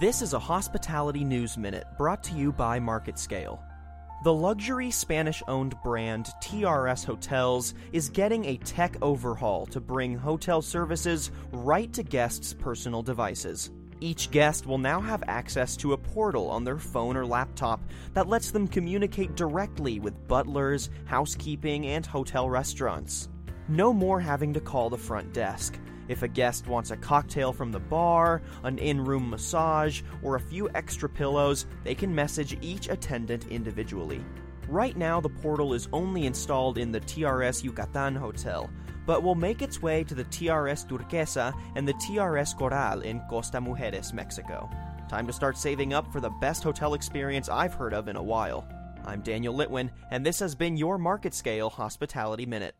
This is a Hospitality News Minute brought to you by Market Scale. The luxury Spanish owned brand TRS Hotels is getting a tech overhaul to bring hotel services right to guests' personal devices. Each guest will now have access to a portal on their phone or laptop that lets them communicate directly with butlers, housekeeping, and hotel restaurants. No more having to call the front desk. If a guest wants a cocktail from the bar, an in room massage, or a few extra pillows, they can message each attendant individually. Right now, the portal is only installed in the TRS Yucatan Hotel, but will make its way to the TRS Turquesa and the TRS Coral in Costa Mujeres, Mexico. Time to start saving up for the best hotel experience I've heard of in a while. I'm Daniel Litwin, and this has been your Market Scale Hospitality Minute.